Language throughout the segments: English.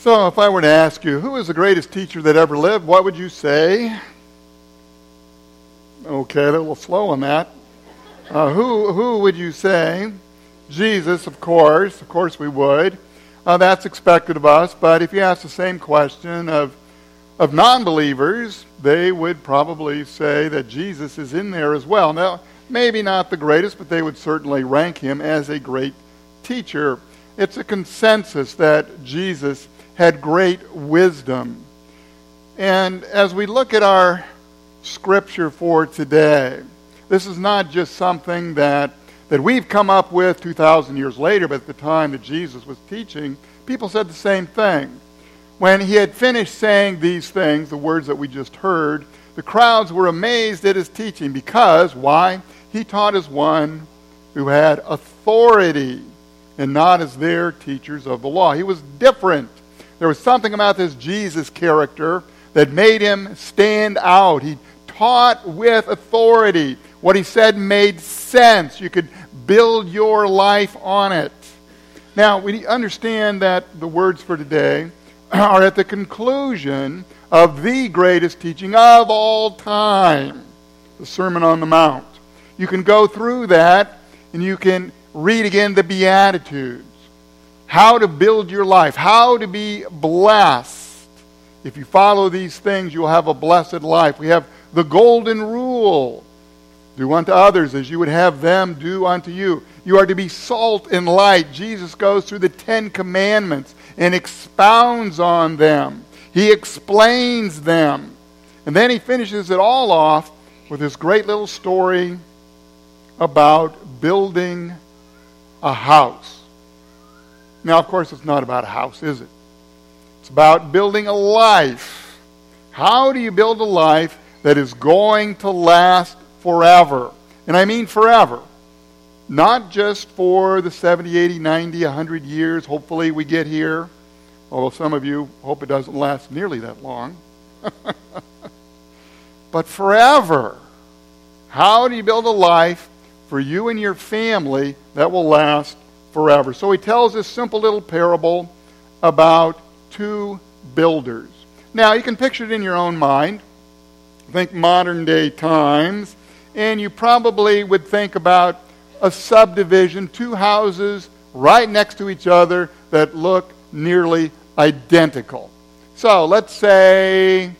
So, if I were to ask you, who is the greatest teacher that ever lived, what would you say? Okay, a little slow on that. Uh, who, who would you say? Jesus, of course. Of course, we would. Uh, that's expected of us. But if you ask the same question of, of non believers, they would probably say that Jesus is in there as well. Now, maybe not the greatest, but they would certainly rank him as a great teacher. It's a consensus that Jesus had great wisdom. And as we look at our scripture for today, this is not just something that, that we've come up with 2,000 years later, but at the time that Jesus was teaching, people said the same thing. When he had finished saying these things, the words that we just heard, the crowds were amazed at his teaching because, why? He taught as one who had authority and not as their teachers of the law. He was different. There was something about this Jesus character that made him stand out. He taught with authority. What he said made sense. You could build your life on it. Now, we understand that the words for today are at the conclusion of the greatest teaching of all time the Sermon on the Mount. You can go through that and you can read again the Beatitudes how to build your life, how to be blessed. If you follow these things, you'll have a blessed life. We have the golden rule do unto others as you would have them do unto you. You are to be salt and light. Jesus goes through the Ten Commandments and expounds on them, he explains them. And then he finishes it all off with this great little story about building a house. Now, of course, it's not about a house, is it? It's about building a life. How do you build a life that is going to last forever? And I mean forever. Not just for the 70, 80, 90, 100 years. Hopefully, we get here. Although some of you hope it doesn't last nearly that long. but forever. How do you build a life for you and your family that will last forever. So he tells this simple little parable about two builders. Now, you can picture it in your own mind. Think modern day times, and you probably would think about a subdivision, two houses right next to each other that look nearly identical. So let's say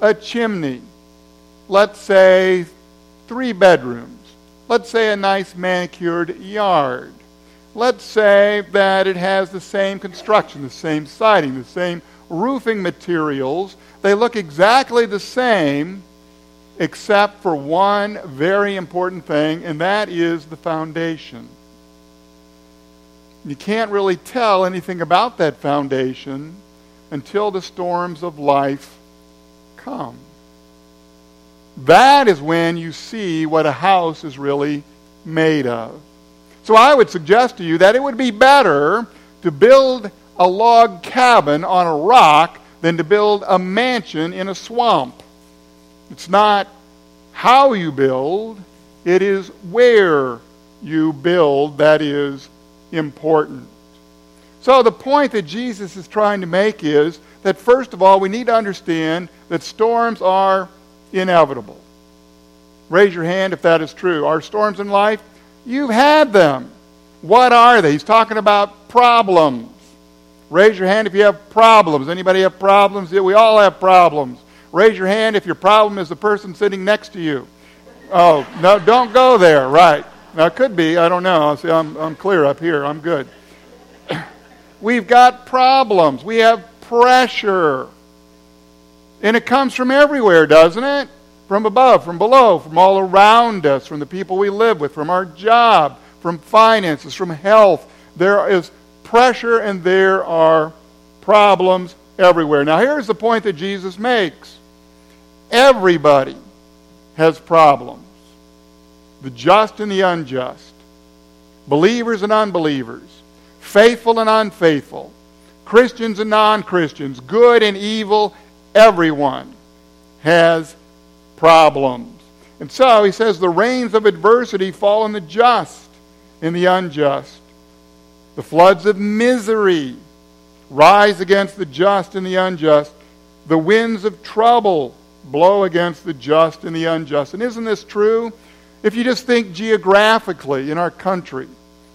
a chimney. Let's say three bedrooms. Let's say a nice manicured yard let's say that it has the same construction, the same siding, the same roofing materials. They look exactly the same, except for one very important thing, and that is the foundation. You can't really tell anything about that foundation until the storms of life come. That is when you see what a house is really made of. So I would suggest to you that it would be better to build a log cabin on a rock than to build a mansion in a swamp. It's not how you build, it is where you build that is important. So the point that Jesus is trying to make is that first of all, we need to understand that storms are inevitable. Raise your hand if that is true. Are storms in life? You've had them. What are they? He's talking about problems. Raise your hand if you have problems. Anybody have problems? Yeah, we all have problems. Raise your hand if your problem is the person sitting next to you. Oh, no, don't go there. Right. Now, it could be. I don't know. See, I'm, I'm clear up here. I'm good. We've got problems. We have pressure. And it comes from everywhere, doesn't it? From above, from below, from all around us, from the people we live with, from our job, from finances, from health. There is pressure and there are problems everywhere. Now, here's the point that Jesus makes. Everybody has problems. The just and the unjust, believers and unbelievers, faithful and unfaithful, Christians and non Christians, good and evil, everyone has problems. And so he says the rains of adversity fall on the just and the unjust. The floods of misery rise against the just and the unjust. The winds of trouble blow against the just and the unjust. And isn't this true? If you just think geographically in our country,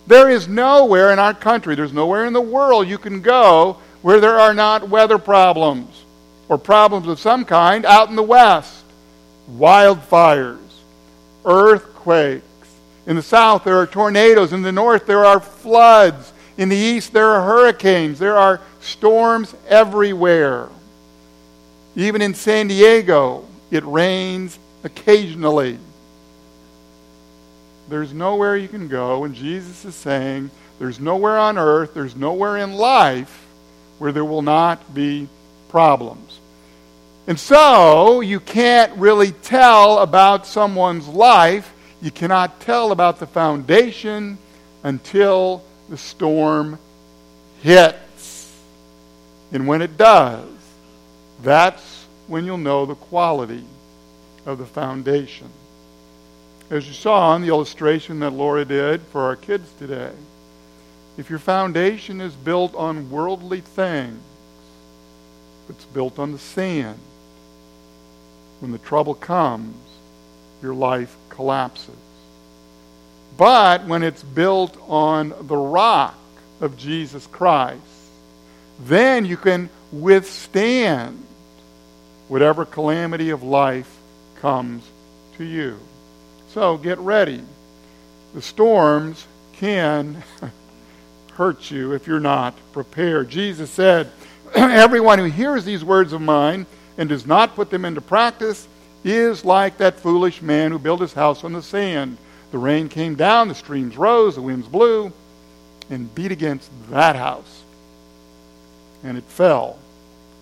there is nowhere in our country, there's nowhere in the world you can go where there are not weather problems or problems of some kind out in the West. Wildfires, earthquakes. In the South, there are tornadoes. In the North, there are floods. In the East, there are hurricanes. There are storms everywhere. Even in San Diego, it rains occasionally. There's nowhere you can go, and Jesus is saying there's nowhere on earth, there's nowhere in life where there will not be problems. And so, you can't really tell about someone's life. You cannot tell about the foundation until the storm hits. And when it does, that's when you'll know the quality of the foundation. As you saw in the illustration that Laura did for our kids today, if your foundation is built on worldly things, it's built on the sand, when the trouble comes, your life collapses. But when it's built on the rock of Jesus Christ, then you can withstand whatever calamity of life comes to you. So get ready. The storms can hurt you if you're not prepared. Jesus said, Everyone who hears these words of mine and does not put them into practice is like that foolish man who built his house on the sand. The rain came down, the streams rose, the winds blew, and beat against that house. And it fell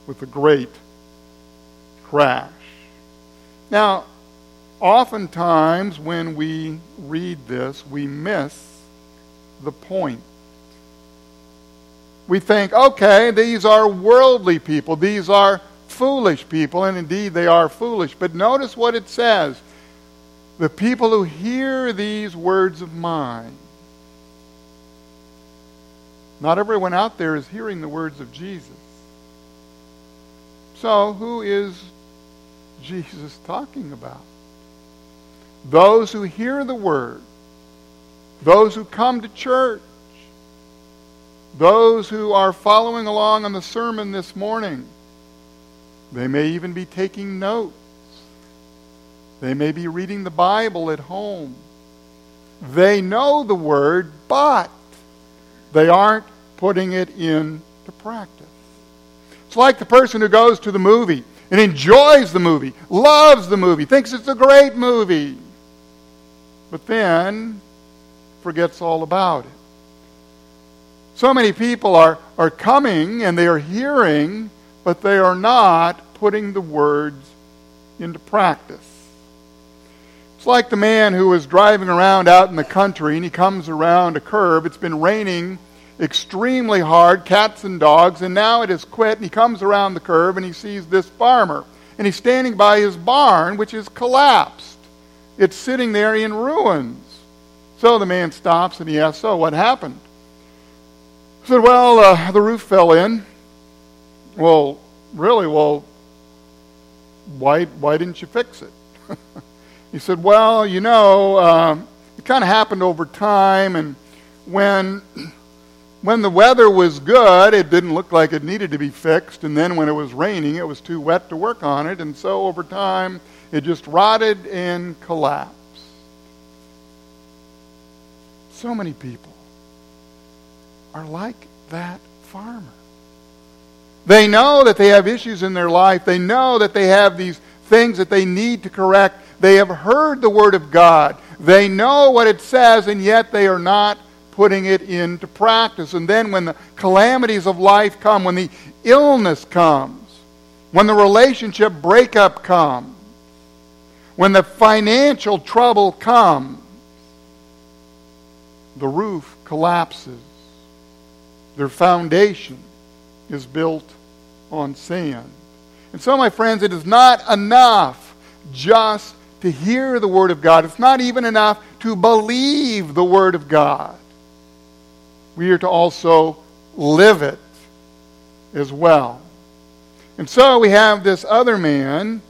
with a great crash. Now, oftentimes when we read this, we miss the point. We think, okay, these are worldly people, these are foolish people, and indeed they are foolish. But notice what it says the people who hear these words of mine. Not everyone out there is hearing the words of Jesus. So, who is Jesus talking about? those who hear the word, those who come to church, those who are following along on the sermon this morning. They may even be taking notes. They may be reading the Bible at home. They know the word, but they aren't putting it into practice. It's like the person who goes to the movie and enjoys the movie, loves the movie, thinks it's a great movie but then forgets all about it. So many people are, are coming and they are hearing, but they are not putting the words into practice. It's like the man who was driving around out in the country and he comes around a curve. It's been raining extremely hard, cats and dogs, and now it has quit. And he comes around the curve and he sees this farmer. And he's standing by his barn, which is collapsed. It's sitting there in ruins. So the man stops and he asks, So, what happened? He said, Well, uh, the roof fell in. Well, really, well, why, why didn't you fix it? he said, Well, you know, uh, it kind of happened over time, and when. When the weather was good, it didn't look like it needed to be fixed, and then when it was raining, it was too wet to work on it, and so over time, it just rotted and collapsed. So many people are like that farmer. They know that they have issues in their life. They know that they have these things that they need to correct. They have heard the Word of God. They know what it says, and yet they are not putting it into practice. And then when the calamities of life come, when the illness comes, when the relationship breakup comes, when the financial trouble comes, the roof collapses. Their foundation is built on sand. And so, my friends, it is not enough just to hear the Word of God. It's not even enough to believe the Word of God. We are to also live it as well. And so we have this other man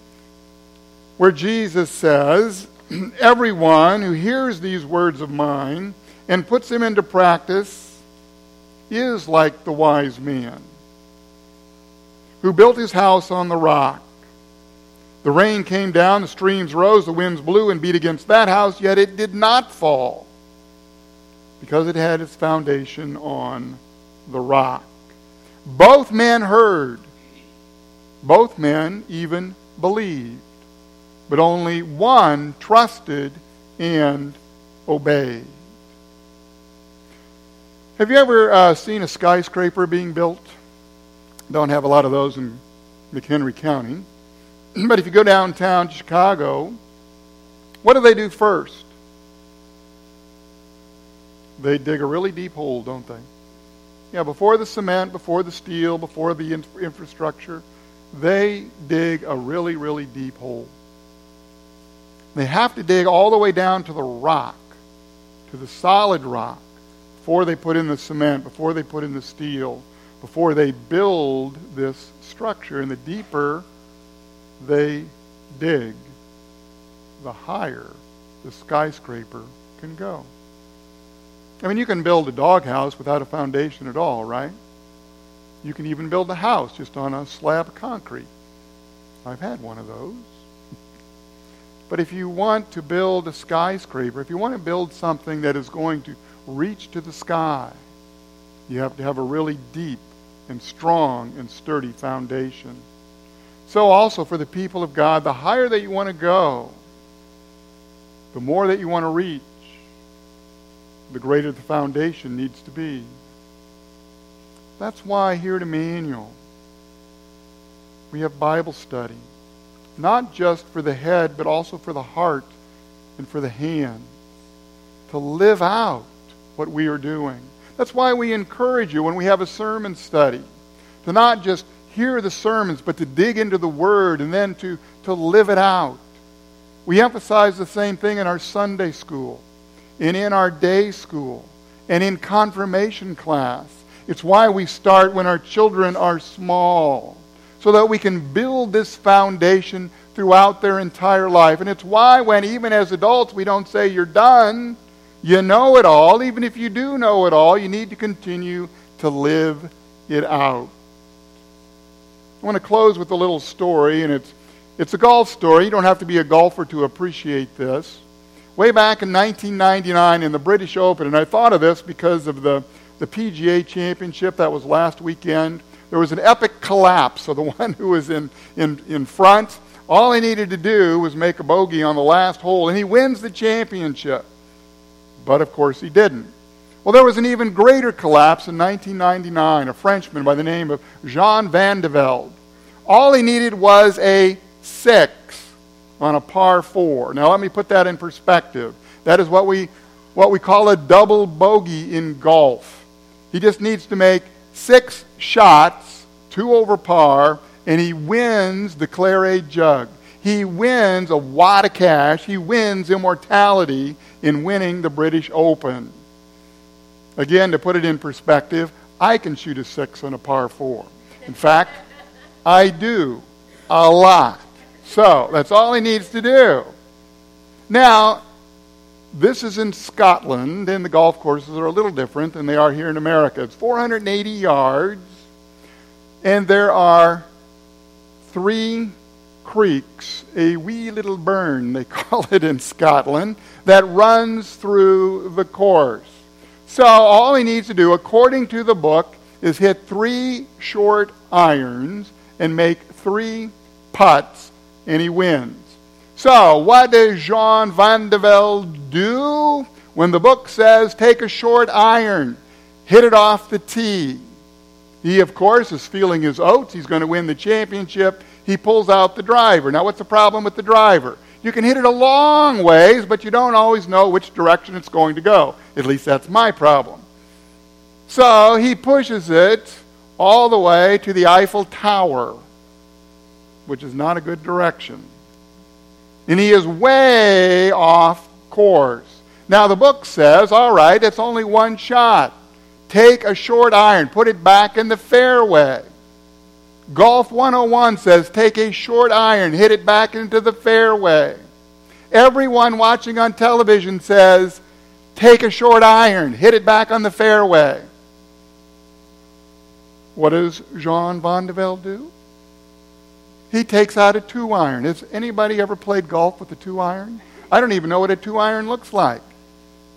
where Jesus says, Everyone who hears these words of mine and puts them into practice is like the wise man who built his house on the rock. The rain came down, the streams rose, the winds blew and beat against that house, yet it did not fall because it had its foundation on the rock. Both men heard, both men even believed, but only one trusted and obeyed. Have you ever uh, seen a skyscraper being built? Don't have a lot of those in McHenry County. but if you go downtown to Chicago, what do they do first? They dig a really deep hole, don't they? Yeah, before the cement, before the steel, before the infrastructure, they dig a really, really deep hole. They have to dig all the way down to the rock, to the solid rock, before they put in the cement, before they put in the steel, before they build this structure. And the deeper they dig, the higher the skyscraper can go. I mean, you can build a doghouse without a foundation at all, right? You can even build a house just on a slab of concrete. I've had one of those. But if you want to build a skyscraper, if you want to build something that is going to reach to the sky, you have to have a really deep and strong and sturdy foundation. So, also for the people of God, the higher that you want to go, the more that you want to reach, the greater the foundation needs to be. That's why here at Emmanuel, we have Bible study. Not just for the head, but also for the heart and for the hand. To live out what we are doing. That's why we encourage you when we have a sermon study to not just hear the sermons, but to dig into the Word and then to, to live it out. We emphasize the same thing in our Sunday school and in our day school and in confirmation class. It's why we start when our children are small, so that we can build this foundation throughout their entire life. And it's why, when even as adults we don't say you're done, you know it all. Even if you do know it all, you need to continue to live it out. I want to close with a little story, and it's, it's a golf story. You don't have to be a golfer to appreciate this way back in 1999 in the British Open, and I thought of this because of the, the PGA Championship that was last weekend. There was an epic collapse. So the one who was in, in, in front, all he needed to do was make a bogey on the last hole, and he wins the championship. But of course, he didn't. Well, there was an even greater collapse in 1999. A Frenchman by the name of Jean Van de Velde. All he needed was a six on a par four. Now, let me put that in perspective. That is what we, what we call a double bogey in golf. He just needs to make six shots, two over par, and he wins the Claret Jug. He wins a wad of cash. He wins immortality in winning the British Open. Again, to put it in perspective, I can shoot a six on a par four. In fact, I do a lot. So that's all he needs to do. Now, this is in Scotland, and the golf courses are a little different than they are here in America. It's 480 yards, and there are three creeks, a wee little burn, they call it in Scotland, that runs through the course. So all he needs to do, according to the book, is hit three short irons and make three putts and he wins. So, what does Jean Van de Velde do? When the book says, take a short iron, hit it off the tee. He, of course, is feeling his oats. He's going to win the championship. He pulls out the driver. Now, what's the problem with the driver? You can hit it a long ways, but you don't always know which direction it's going to go. At least that's my problem. So he pushes it all the way to the Eiffel Tower which is not a good direction. And he is way off course. Now, the book says, all right, it's only one shot. Take a short iron, put it back in the fairway. Golf 101 says take a short iron, hit it back into the fairway. Everyone watching on television says take a short iron, hit it back on the fairway. What does Jean Van de Velde do? He takes out a two iron. Has anybody ever played golf with a two iron? I don't even know what a two iron looks like.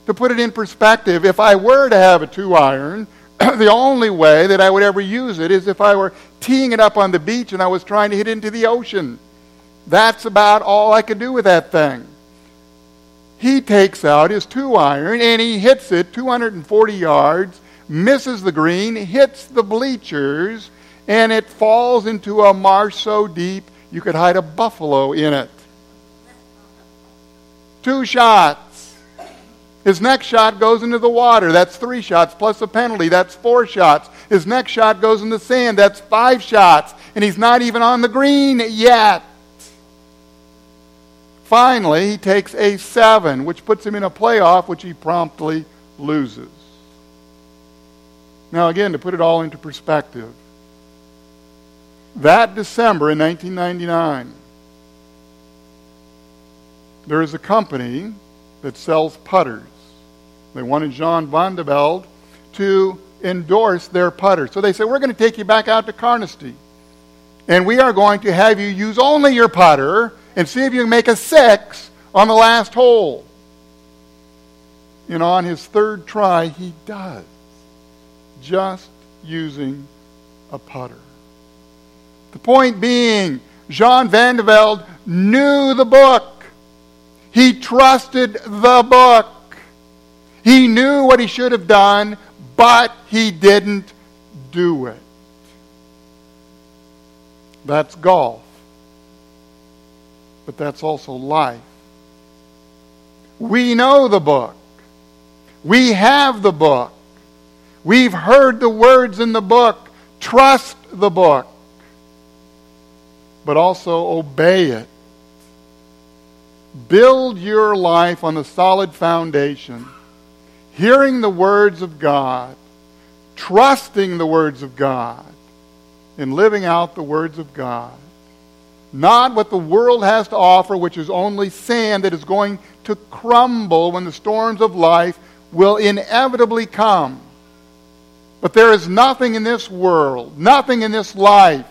To put it in perspective, if I were to have a two iron, the only way that I would ever use it is if I were teeing it up on the beach and I was trying to hit into the ocean. That's about all I could do with that thing. He takes out his two iron and he hits it 240 yards, misses the green, hits the bleachers, and it falls into a marsh so deep you could hide a buffalo in it. Two shots. His next shot goes into the water. That's three shots plus a penalty. That's four shots. His next shot goes in the sand. That's five shots. And he's not even on the green yet. Finally, he takes a seven, which puts him in a playoff, which he promptly loses. Now, again, to put it all into perspective, that December in 1999, there is a company that sells putters. They wanted Jean Van de Velde to endorse their putter. So they said, We're going to take you back out to Carnoustie. And we are going to have you use only your putter and see if you can make a six on the last hole. And on his third try, he does. Just using a putter. The point being, Jean Van de Velde knew the book. He trusted the book. He knew what he should have done, but he didn't do it. That's golf. But that's also life. We know the book. We have the book. We've heard the words in the book. Trust the book but also obey it. Build your life on the solid foundation, hearing the words of God, trusting the words of God, and living out the words of God. Not what the world has to offer, which is only sand that is going to crumble when the storms of life will inevitably come. But there is nothing in this world, nothing in this life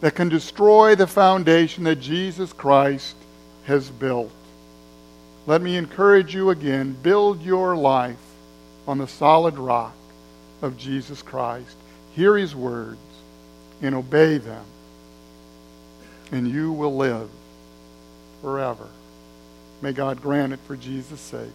that can destroy the foundation that Jesus Christ has built. Let me encourage you again build your life on the solid rock of Jesus Christ. Hear his words and obey them, and you will live forever. May God grant it for Jesus' sake.